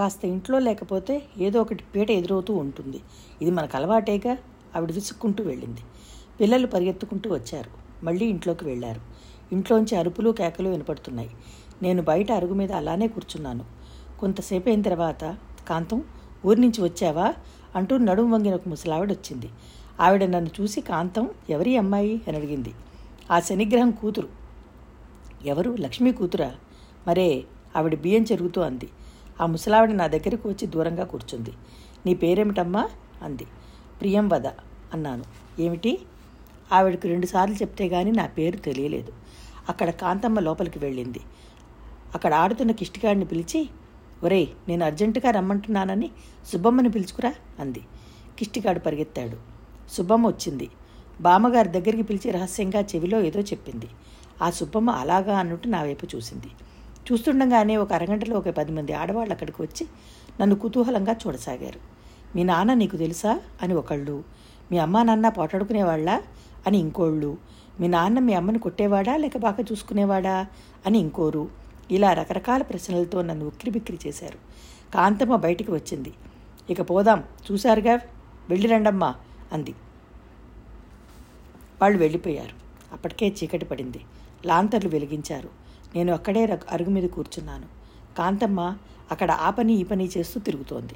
కాస్త ఇంట్లో లేకపోతే ఏదో ఒకటి పీట ఎదురవుతూ ఉంటుంది. ఇది మనకు అలవాటేగా? ఆవిడ విసుక్కుంటూ వెళ్ళింది. పిల్లలు పరిగెత్తుకుంటూ వచ్చారు. మళ్ళీ ఇంట్లోకి వెళ్ళారు. ఇంట్లోంచి అరుపులు కేకలు వినపడుతున్నాయి. నేను బయట అరుగు మీద అలానే కూర్చున్నాను. కొంతసేపు అయిన తర్వాత కాంతం ఊరి నుంచి వచ్చావా? అంటూ నడుము వంగిన ఒక ముసలావిడ వచ్చింది. ఆవిడ నన్ను చూసి కాంతం ఎవరి అమ్మాయి? అని అడిగింది. ఆ శనిగ్రహం కూతురు. ఎవరు? లక్ష్మీ కూతురా? మరే ఆవిడ బియ్యం చెరుగుతూ అంది. ఆ ముసలావిడ నా దగ్గరికి వచ్చి దూరంగా కూర్చుంది. నీ పేరేమిటమ్మా? అంది. ప్రియం వద అన్నాను. ఏమిటి? ఆవిడకు రెండుసార్లు చెప్తే గాని నా పేరు తెలియలేదు. అక్కడ కాంతమ్మ లోపలికి వెళ్ళింది. అక్కడ ఆడుతున్న కిష్టిగాడిని పిలిచి ఒరేయ్ నేను అర్జెంటుగా రమ్మంటున్నానని సుబ్బమ్మని పిలుచుకురా అంది. కిష్టిగాడు పరిగెత్తాడు. సుబ్బమ్మ వచ్చింది. బామ్మగారి దగ్గరికి పిలిచి రహస్యంగా చెవిలో ఏదో చెప్పింది. ఆ సుబ్బమ్మ అలాగా అన్నట్టు నా వైపు చూసింది. చూస్తుండగానే ఒక అరగంటలో ఒక పది మంది ఆడవాళ్ళు అక్కడికి వచ్చి నన్ను కుతూహలంగా చూడసాగారు. మీ నాన్న నీకు తెలుసా? అని ఒకళ్ళు. మీ అమ్మా నాన్న పోటాడుకునేవాళ్ళా అని ఇంకోళ్ళు. మీ నాన్న మీ అమ్మని కొట్టేవాడా లేక బాగా చూసుకునేవాడా? అని ఇంకోరు. ఇలా రకరకాల ప్రశ్నలతో నన్ను ఉక్కిరిబిక్కిరి చేశారు. కాంతమ్మ బయటికి వచ్చింది. ఇక పోదాం. చూశారుగా? వెళ్ళిరండమ్మా అంది. వాళ్ళు వెళ్ళిపోయారు. అప్పటికే చీకటి పడింది. లాంతర్లు వెలిగించారు. నేను అక్కడే రగ్- అరుగు మీద కూర్చున్నాను. కాంతమ్మ అక్కడ ఆ పని ఈ పని చేస్తూ తిరుగుతోంది.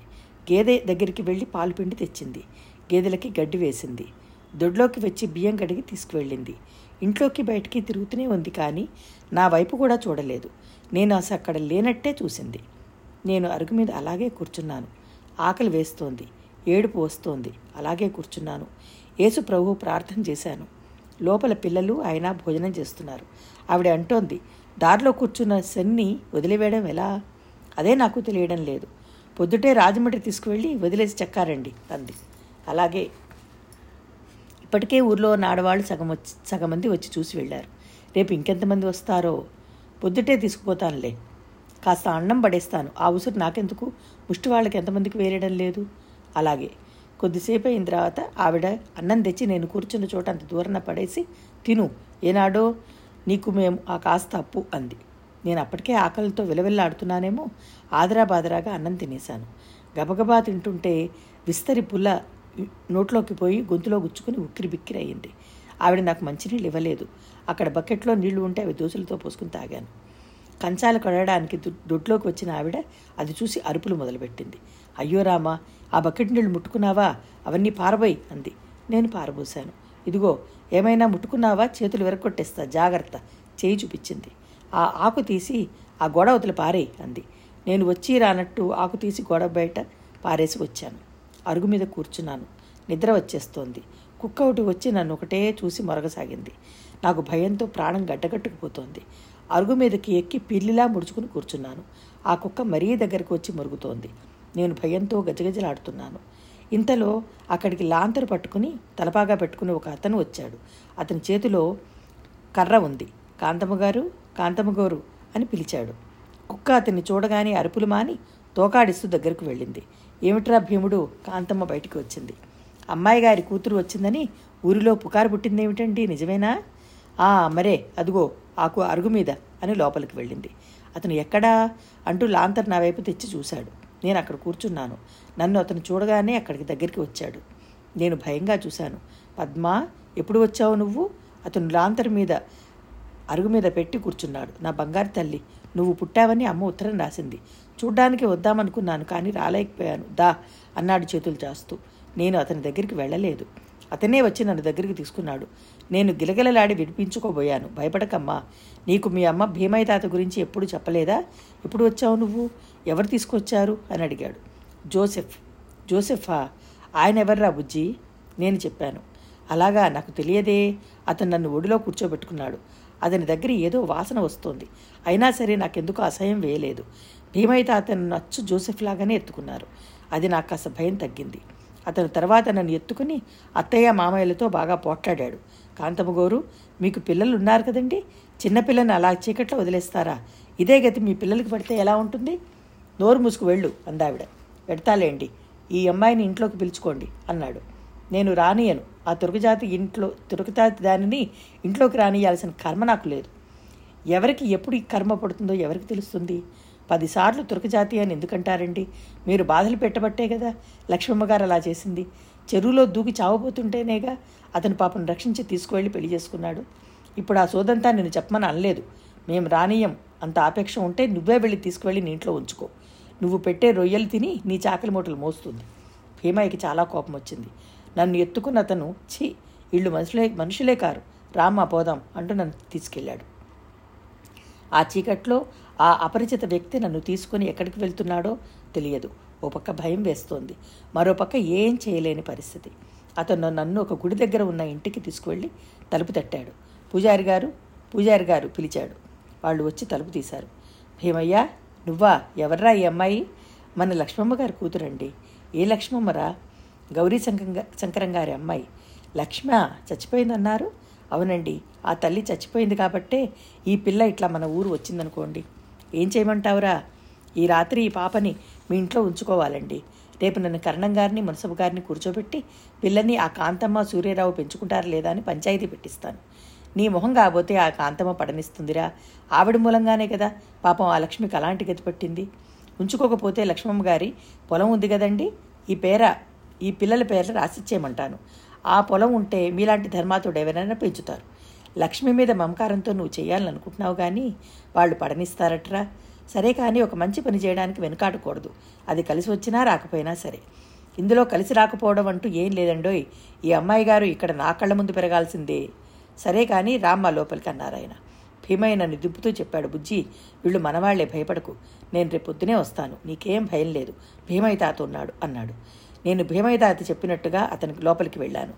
గేదె దగ్గరికి వెళ్ళి పాలు పిండి తెచ్చింది. గేదెలకి గడ్డి వేసింది. దొడ్లోకి వచ్చి బియ్యం కడిగి తీసుకువెళ్ళింది. ఇంట్లోకి బయటికి తిరుగుతూనే ఉంది కానీ నా వైపు కూడా చూడలేదు. నేను అసలు అక్కడ లేనట్టే చూసింది. నేను అరుగు మీద అలాగే కూర్చున్నాను. ఆకలి వేస్తోంది. ఏడుపు వస్తోంది. అలాగే కూర్చున్నాను. యేసు ప్రభు ప్రార్థన చేశాను. లోపల పిల్లలు ఆయన భోజనం చేస్తున్నారు. ఆవిడ అంటోంది దారిలో కూర్చున్న సన్ని వదిలివేయడం ఎలా? అదే నాకు తెలియడం లేదు. పొద్దుటే రాజమండ్రి తీసుకువెళ్ళి వదిలేసి చెక్కారండి అంది అలాగే ఇప్పటికే ఊర్లో నాడవాళ్ళు సగం వచ్చి సగం మంది వచ్చి చూసి వెళ్ళారు. రేపు ఇంకెంతమంది వస్తారో? పొద్దుటే తీసుకుపోతానులే. కాస్త అన్నం పడేస్తాను. ఆ ఉసురు నాకెందుకు? ముష్టి వాళ్ళకి ఎంతమందికి వేరేయడం లేదు? అలాగే కొద్దిసేపు అయిన తర్వాత ఆవిడ అన్నం తెచ్చి నేను కూర్చున్న చోట అంత దూరన పడేసి తిను ఏనాడో నీకు మేము ఆ కాస్త అప్పు అంది. నేను అప్పటికే ఆకలితో విలవిల్లాడుతున్నానేమో ఆదరా బాదరాగా అన్నం తినేశాను. గబగబా తింటుంటే విస్తరి పుల్ల నోట్లోకి పోయి గొంతులో గుచ్చుకుని ఉక్కిరి బిక్కిరి అయ్యింది ఆవిడ నాకు మంచినీళ్ళు ఇవ్వలేదు. అక్కడ బకెట్లో నీళ్ళు ఉంటే అవి దోశలతో పోసుకుని తాగాను. కంచాలు కడగడానికి దొడ్లోకి వచ్చిన ఆవిడ అది చూసి అరుపులు మొదలుపెట్టింది. అయ్యో రామా ఆ బకెట్ నీళ్ళు ముట్టుకున్నావా? అవన్నీ పారబోయి అంది. నేను పారబోశాను. ఇదిగో ఏమైనా ముట్టుకున్నావా? చేతులు విరగొట్టేస్తా జాగ్రత్త. చేయి చూపించింది. ఆ ఆకు తీసి ఆ గోడ అవతల పారేయి అంది. నేను వచ్చి రానట్టు ఆకు తీసి గోడ బయట పారేసి వచ్చాను. అరుగు మీద కూర్చున్నాను. నిద్ర వచ్చేస్తోంది. కుక్క ఒకటి వచ్చి నన్ను ఒకటే చూసి మొరగసాగింది. నాకు భయంతో ప్రాణం గడ్డగట్టుకుపోతోంది. అరుగు మీదకి ఎక్కి పిల్లిలా ముడుచుకుని కూర్చున్నాను. ఆ కుక్క మరీ దగ్గరకు వచ్చి మురుగుతోంది. నేను భయంతో గజగజలాడుతున్నాను. ఇంతలో అక్కడికి లాంతరు పట్టుకుని తలపాగా పెట్టుకుని ఒక అతను వచ్చాడు. అతని చేతిలో కర్ర ఉంది. కాంతమ్మ గారు కాంతమ్మ గారు అని పిలిచాడు. కుక్క అతన్ని చూడగానే అరుపులు మాని తోకాడిస్తూ దగ్గరకు వెళ్ళింది. ఏమిట్రా భీముడు? కాంతమ్మ బయటికి వచ్చింది. అమ్మాయి గారి కూతురు వచ్చిందని ఊరిలో పుకారు పుట్టిందేమిటండి నిజమేనా? ఆ మరే అదిగో ఆకు అరుగు మీద అని లోపలికి వెళ్ళింది. అతను ఎక్కడా? అంటూ లాంతర్ నా వైపు తెచ్చి చూశాడు. నేను అక్కడ కూర్చున్నాను. నన్ను అతను చూడగానే అక్కడికి దగ్గరికి వచ్చాడు. నేను భయంగా చూశాను. పద్మా ఎప్పుడు వచ్చావు నువ్వు? అతను లాంతర్ మీద అరుగు మీద పెట్టి కూర్చున్నాడు. నా బంగారు తల్లి నువ్వు పుట్టావని అమ్మ ఉత్తరం రాసింది. చూడ్డానికి వద్దామనుకున్నాను కానీ రాలేకపోయాను. దా అన్నాడు చేతులు చాస్తూ. నేను అతని దగ్గరికి వెళ్ళలేదు. అతనే వచ్చి నన్ను దగ్గరికి తీసుకున్నాడు. నేను గిలగిలలాడి విడిపించుకోబోయాను. భయపడకమ్మా. నీకు మీ అమ్మ భీమయ్య తాత గురించి ఎప్పుడు చెప్పలేదా? ఎప్పుడు వచ్చావు నువ్వు? ఎవరు తీసుకొచ్చారు? అని అడిగాడు. జోసెఫ్. జోసెఫా ఆయన ఎవర్రా బుజ్జి? నేను చెప్పాను. అలాగా నాకు తెలియదే. అతను నన్ను ఒడిలో కూర్చోబెట్టుకున్నాడు. అతని దగ్గర ఏదో వాసన వస్తోంది. అయినా సరే నాకెందుకు అసహ్యం వేయలేదు. భీమయ్య తాతను నచ్చు జోసెఫ్ లాగానే ఎత్తుకున్నారు. అది నాకు కాస్త భయం తగ్గింది. అతను తర్వాత నన్ను ఎత్తుకుని అత్తయ్య మామయ్యలతో బాగా పోట్లాడాడు. కాంతమ్మ గోరు మీకు పిల్లలు ఉన్నారు కదండి చిన్నపిల్లని అలా చీకట్లో వదిలేస్తారా? ఇదే గతి మీ పిల్లలకి పడితే ఎలా ఉంటుంది? నోరు మూసుకు వెళ్ళు అందావిడ. పెడతాలేండి ఈ అమ్మాయిని ఇంట్లోకి పిలుచుకోండి అన్నాడు. నేను రానియను. ఆ తురుకుజాతి ఇంట్లో తురకజాతి దానిని ఇంట్లోకి రానియాల్సిన కర్మ నాకు లేదు. ఎవరికి ఎప్పుడు ఈ కర్మ పడుతుందో ఎవరికి తెలుస్తుంది? పదిసార్లు తురకజాతి అని ఎందుకంటారండి? మీరు బాధలు పెట్టబట్టే కదా లక్ష్మమ్మ గారు అలా చేసింది. చెరువులో దూకి చావబోతుంటేనేగా అతను పాపం రక్షించి తీసుకువెళ్ళి పెళ్ళి చేసుకున్నాడు. ఇప్పుడు ఆ సోదంతా నేను చెప్పమని అనలేదు. మేము రానీయం అంత ఆపేక్ష ఉంటే నువ్వే వెళ్ళి తీసుకువెళ్ళి నీ ఇంట్లో ఉంచుకో. నువ్వు పెట్టే రొయ్యలు తిని నీ చాకలి మూటలు మోస్తుంది. భీమాయికి చాలా కోపం వచ్చింది. నన్ను ఎత్తుకున్న అతను ఛీ ఇళ్ళు మనుషులే మనుషులే కారు. రామ్మా పోదాం అంటూ నన్ను తీసుకెళ్ళాడు. ఆ చీకట్లో ఆ అపరిచిత వ్యక్తి నన్ను తీసుకుని ఎక్కడికి వెళ్తున్నాడో తెలియదు. ఓ పక్క భయం వేస్తోంది. మరో పక్క ఏం చేయలేని పరిస్థితి. అతను నన్ను ఒక గుడి దగ్గర ఉన్న ఇంటికి తీసుకువెళ్ళి తలుపు తట్టాడు. పూజారి గారు పూజారి గారు పిలిచాడు. వాళ్ళు వచ్చి తలుపు తీశారు. భీమయ్య నువ్వా? ఎవర్రా ఈ అమ్మాయి? మన లక్ష్మమ్మ గారి కూతురండి. ఏ లక్ష్మమ్మరా? గౌరీ శంకరం గారి అమ్మాయి. లక్ష్మ చచ్చిపోయిందన్నారు? అవునండి. ఆ తల్లి చచ్చిపోయింది కాబట్టే ఈ పిల్ల ఇట్లా మన ఊరు వచ్చిందనుకోండి. ఏం చేయమంటావురా? ఈ రాత్రి ఈ పాపని మీ ఇంట్లో ఉంచుకోవాలండి. రేపు నన్ను కరణం గారిని మునసబు గారిని కూర్చోబెట్టి పిల్లని ఆ కాంతమ్మ సూర్యరావు పెంచుకుంటారా లేదా అని పంచాయతీ పెట్టిస్తాను. నీ మొహం కాబోతే ఆ కాంతమ్మ పడనిస్తుందిరా. ఆవిడ మూలంగానే కదా పాపం ఆ లక్ష్మికి అలాంటి గతి పట్టింది. ఉంచుకోకపోతే లక్ష్మమ్మ గారి పొలం ఉంది కదండి. ఈ పేర ఈ పిల్లల పేర్లు రాసిచ్చేయమంటాను. ఆ పొలం ఉంటే మీలాంటి ధర్మాతుడు ఎవరైనా పెంచుతారు. లక్ష్మి మీద మమకారంతో నువ్వు చేయాలనుకుంటున్నావు కానీ వాళ్ళు పడనిస్తారట్రా. సరే కానీ ఒక మంచి పని చేయడానికి వెనుకాడకూడదు. అది కలిసి వచ్చినా రాకపోయినా సరే. ఇందులో కలిసి రాకపోవడం అంటూ ఏం లేదండోయ్. ఈ అమ్మాయి గారు ఇక్కడ నా కళ్ళ ముందు పెరగాల్సిందే. సరే కానీ రామ్మ లోపలికి అన్నారు ఆయన భీమయ్య నన్ను దింపుతూ చెప్పాడు బుజ్జి. వీళ్ళు మనవాళ్ళే భయపడకు. నేను రేపొద్దునే వస్తాను. నీకేం భయం లేదు. భీమయ్య తాత ఉన్నాడు అన్నాడు. నేను భీమయ్య తాత చెప్పినట్టుగా అతనికి లోపలికి వెళ్ళాను.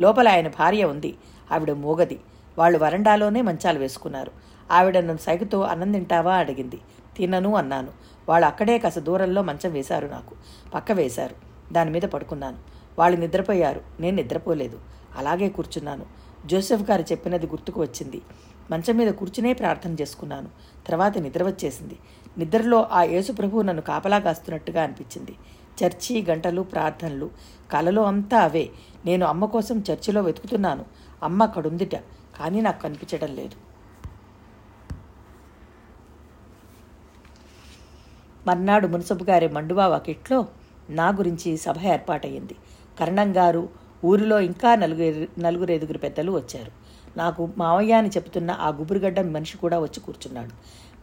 లోపల ఆయన భార్య ఉంది. ఆవిడ మూగది. వాళ్ళు వరండాలోనే మంచాలు వేసుకున్నారు. ఆవిడ నన్ను సైగుతో అన్నం తింటావా? అడిగింది. తినను అన్నాను. వాళ్ళు అక్కడే కాస్త దూరంలో మంచం వేశారు నాకు. పక్క వేశారు. దాని మీద పడుకున్నాను. వాళ్ళు నిద్రపోయారు. నేను నిద్రపోలేదు. అలాగే కూర్చున్నాను. జోసెఫ్ గారు చెప్పినది గుర్తుకు వచ్చింది. మంచం మీద కూర్చునే ప్రార్థన చేసుకున్నాను. తర్వాత నిద్ర వచ్చేసింది. నిద్రలో ఆ యేసుప్రభువు నన్ను కాపలా కాస్తున్నట్టుగా అనిపించింది. చర్చి గంటలు ప్రార్థనలు కలలో అంతా అవే. నేను అమ్మ కోసం చర్చిలో వెతుకుతున్నాను. అమ్మ అక్కడుందిట. కానీ నాకు కనిపించడం లేదు. మర్నాడు మున్సబు గారి మండువా వాకిట్లో నా గురించి సభ ఏర్పాటయ్యింది. కరణం గారు ఊరిలో ఇంకా నలుగురు నలుగురు ఐదుగురు పెద్దలు వచ్చారు. నాకు మావయ్య అని చెబుతున్న ఆ గుబురుగడ్డ మనిషి కూడా వచ్చి కూర్చున్నాడు.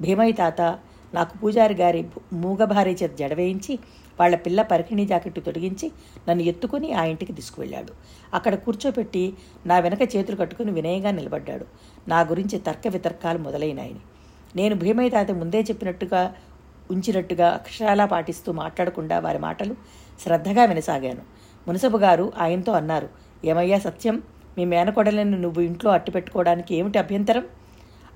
భీమయ్య తాత నాకు పూజారి గారి మూగ చేత జడవేయించి వాళ్ళ పిల్ల పరికిణీ జాకెట్టు తొడిగించి నన్ను ఎత్తుకుని ఆ ఇంటికి తీసుకువెళ్ళాడు. అక్కడ కూర్చోపెట్టి నా వెనక చేతులు కట్టుకుని వినయంగా నిలబడ్డాడు. నా గురించి తర్క వితర్కాలు మొదలైనాయని నేను భీమయ్య తాత ముందే చెప్పినట్టుగా ఉంచినట్టుగా అక్షరాలా పాటిస్తూ మాట్లాడకుండా వారి మాటలు శ్రద్ధగా వినసాగాను. మునసబు గారు ఆయనతో అన్నారు ఏమయ్యా సత్యం? మీ మేనకొడలను నువ్వు ఇంట్లో అట్టు పెట్టుకోవడానికి ఏమిటి అభ్యంతరం?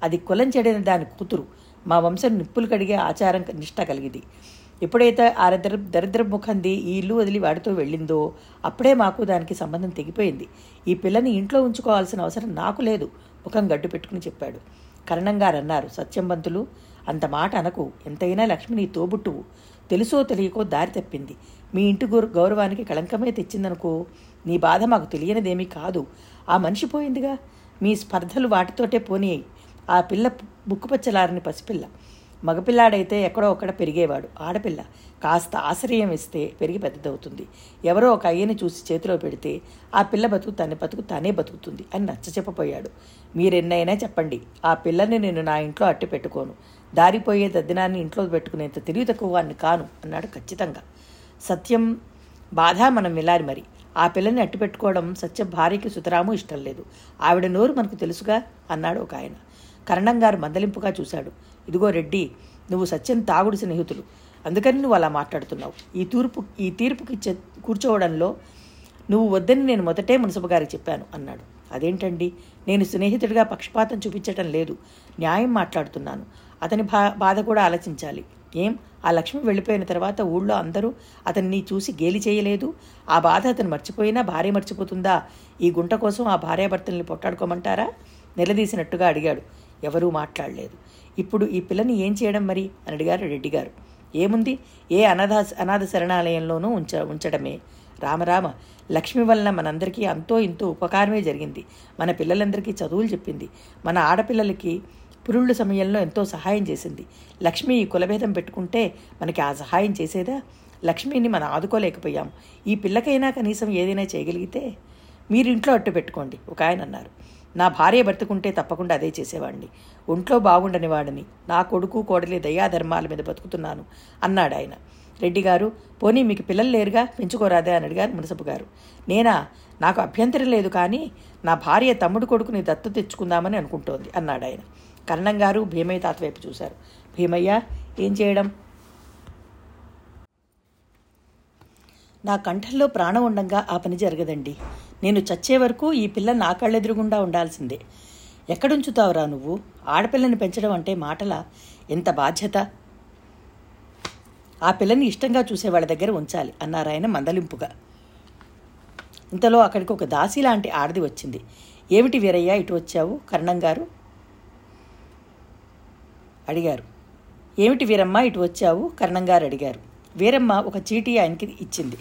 అది కులం చెడిన దాని కూతురు. మా వంశం నిప్పులు కడిగే ఆచారం నిష్ట కలిగింది. ఎప్పుడైతే ఆ దరిద్ర దరిద్ర ముఖంది ఈ ఇల్లు వదిలి వాడితో వెళ్ళిందో అప్పుడే మాకు దానికి సంబంధం తెగిపోయింది. ఈ పిల్లని ఇంట్లో ఉంచుకోవాల్సిన అవసరం నాకు లేదు ముఖం గడ్డు పెట్టుకుని చెప్పాడు. కరణంగారు అన్నారు సత్యంబంతులు అంత మాట అనకు ఎంతైనా లక్ష్మి నీ తోబుట్టువు. తెలుసో తెలియకో దారి తప్పింది. మీ ఇంటి గౌరవానికి కళంకమే తెచ్చిందనుకో నీ బాధ మాకు తెలియనిదేమీ కాదు. ఆ మనిషి పోయిందిగా? మీ స్పర్ధలు వాటితోటే పోనీయాయి ఆ పిల్ల బుక్కుపచ్చలారని పసిపిల్ల. మగపిల్లాడైతే ఎక్కడో ఒక్కడ పెరిగేవాడు. ఆడపిల్ల కాస్త ఆశ్రయం ఇస్తే పెరిగి పెద్దదవుతుంది. ఎవరో ఒక అయ్యని చూసి చేతిలో పెడితే ఆ పిల్ల బతుకు తన బతుకు తానే బతుకుతుంది అని నచ్చ చెప్పపోయాడు మీరెన్నైనా చెప్పండి. ఆ పిల్లని నేను నా ఇంట్లో అట్టి పెట్టుకోను. దారిపోయే దద్దినాన్ని ఇంట్లో పెట్టుకునేంత తెలివి తక్కువ వాడిని కాను అన్నాడు ఖచ్చితంగా. సత్యం బాధ మనం వెళ్ళాలి మరి. ఆ పిల్లని అట్టు పెట్టుకోవడం సత్య భార్యకి సుతరాము ఇష్టం లేదు. ఆవిడ నోరు మనకు తెలుసుగా అన్నాడు ఒక ఆయన. కరణం గారు మందలింపుగా చూశాడు. ఇదిగో రెడ్డి నువ్వు సత్యం తాగుడు స్నేహితులు. అందుకని నువ్వు అలా మాట్లాడుతున్నావు. ఈ తూర్పు ఈ తీర్పుకి కూర్చోవడంలో నువ్వు వద్దని నేను మొదటే మున్సబు గారికి చెప్పాను అన్నాడు. అదేంటండి? నేను స్నేహితుడిగా పక్షపాతం చూపించటం లేదు. న్యాయం మాట్లాడుతున్నాను. అతని బా బాధ కూడా ఆలోచించాలి. ఏం? ఆ లక్ష్మి వెళ్ళిపోయిన తర్వాత ఊళ్ళో అందరూ అతన్ని చూసి గేలి చేయలేదు? ఆ బాధ అతను మర్చిపోయినా భార్య మర్చిపోతుందా? ఈ గుంట కోసం ఆ భార్యాభర్తల్ని పొట్టాడుకోమంటారా నిలదీసినట్టుగా అడిగాడు. ఎవరూ మాట్లాడలేదు. ఇప్పుడు ఈ పిల్లని ఏం చేయడం మరి? అని అడిగారు రెడ్డి గారు. ఏముంది? ఏ అనాథ అనాథ శరణాలయంలోనూ ఉంచ ఉంచడమే. రామరామ లక్ష్మి వలన మనందరికీ అంతో ఇంతో ఉపకారమే జరిగింది. మన పిల్లలందరికీ చదువులు చెప్పింది. మన ఆడపిల్లలకి పురుళ్ళ సమయంలో ఎంతో సహాయం చేసింది. లక్ష్మి ఈ కులభేదం పెట్టుకుంటే మనకి ఆ సహాయం చేసేదా? లక్ష్మిని మనం ఆదుకోలేకపోయాం ఈ పిల్లకైనా కనీసం ఏదైనా చేయగలిగితే మీరు ఇంట్లో అట్టు పెట్టుకోండి ఒక ఆయన అన్నారు. నా భార్య బ్రతుకుంటే తప్పకుండా అదే చేసేవాడిని. ఒంట్లో బాగుండని వాడిని. నా కొడుకు కోడలి దయాధర్మాల మీద బతుకుతున్నాను అన్నాడు ఆయన. రెడ్డి గారు పోనీ మీకు పిల్లలు లేరుగా? పెంచుకోరాదే అని అడిగారు మునసపు గారు. నేనా? నాకు అభ్యంతరం లేదు కానీ నా భార్య తమ్ముడు కొడుకుని దత్తు తెచ్చుకుందామని అనుకుంటోంది అన్నాడు ఆయన. కరణం గారు భీమయ్య తాత వైపు చూశారు. భీమయ్య ఏం చేయడం? నా కంఠంలో ప్రాణం ఉండంగా ఆ పని జరగదండి. నేను చచ్చే వరకు ఈ పిల్ల నా కళ్ళెదురుగుండా ఉండాల్సిందే. ఎక్కడుంచుతావురా నువ్వు? ఆడపిల్లని పెంచడం అంటే మాటల? ఎంత బాధ్యత? ఆ పిల్లని ఇష్టంగా చూసే వాళ్ళ దగ్గర ఉంచాలి అన్నారాయన మందలింపుగా. ఇంతలో అక్కడికి ఒక దాసి లాంటి ఆడది వచ్చింది. ఏమిటి వీరయ్య ఇటు వచ్చావు? కర్ణం గారు? అడిగారు. ఏమిటి వీరమ్మ ఇటు వచ్చావు? కర్ణం గారు అడిగారు. వీరమ్మ ఒక చీటీ ఆయనకి ఇచ్చింది.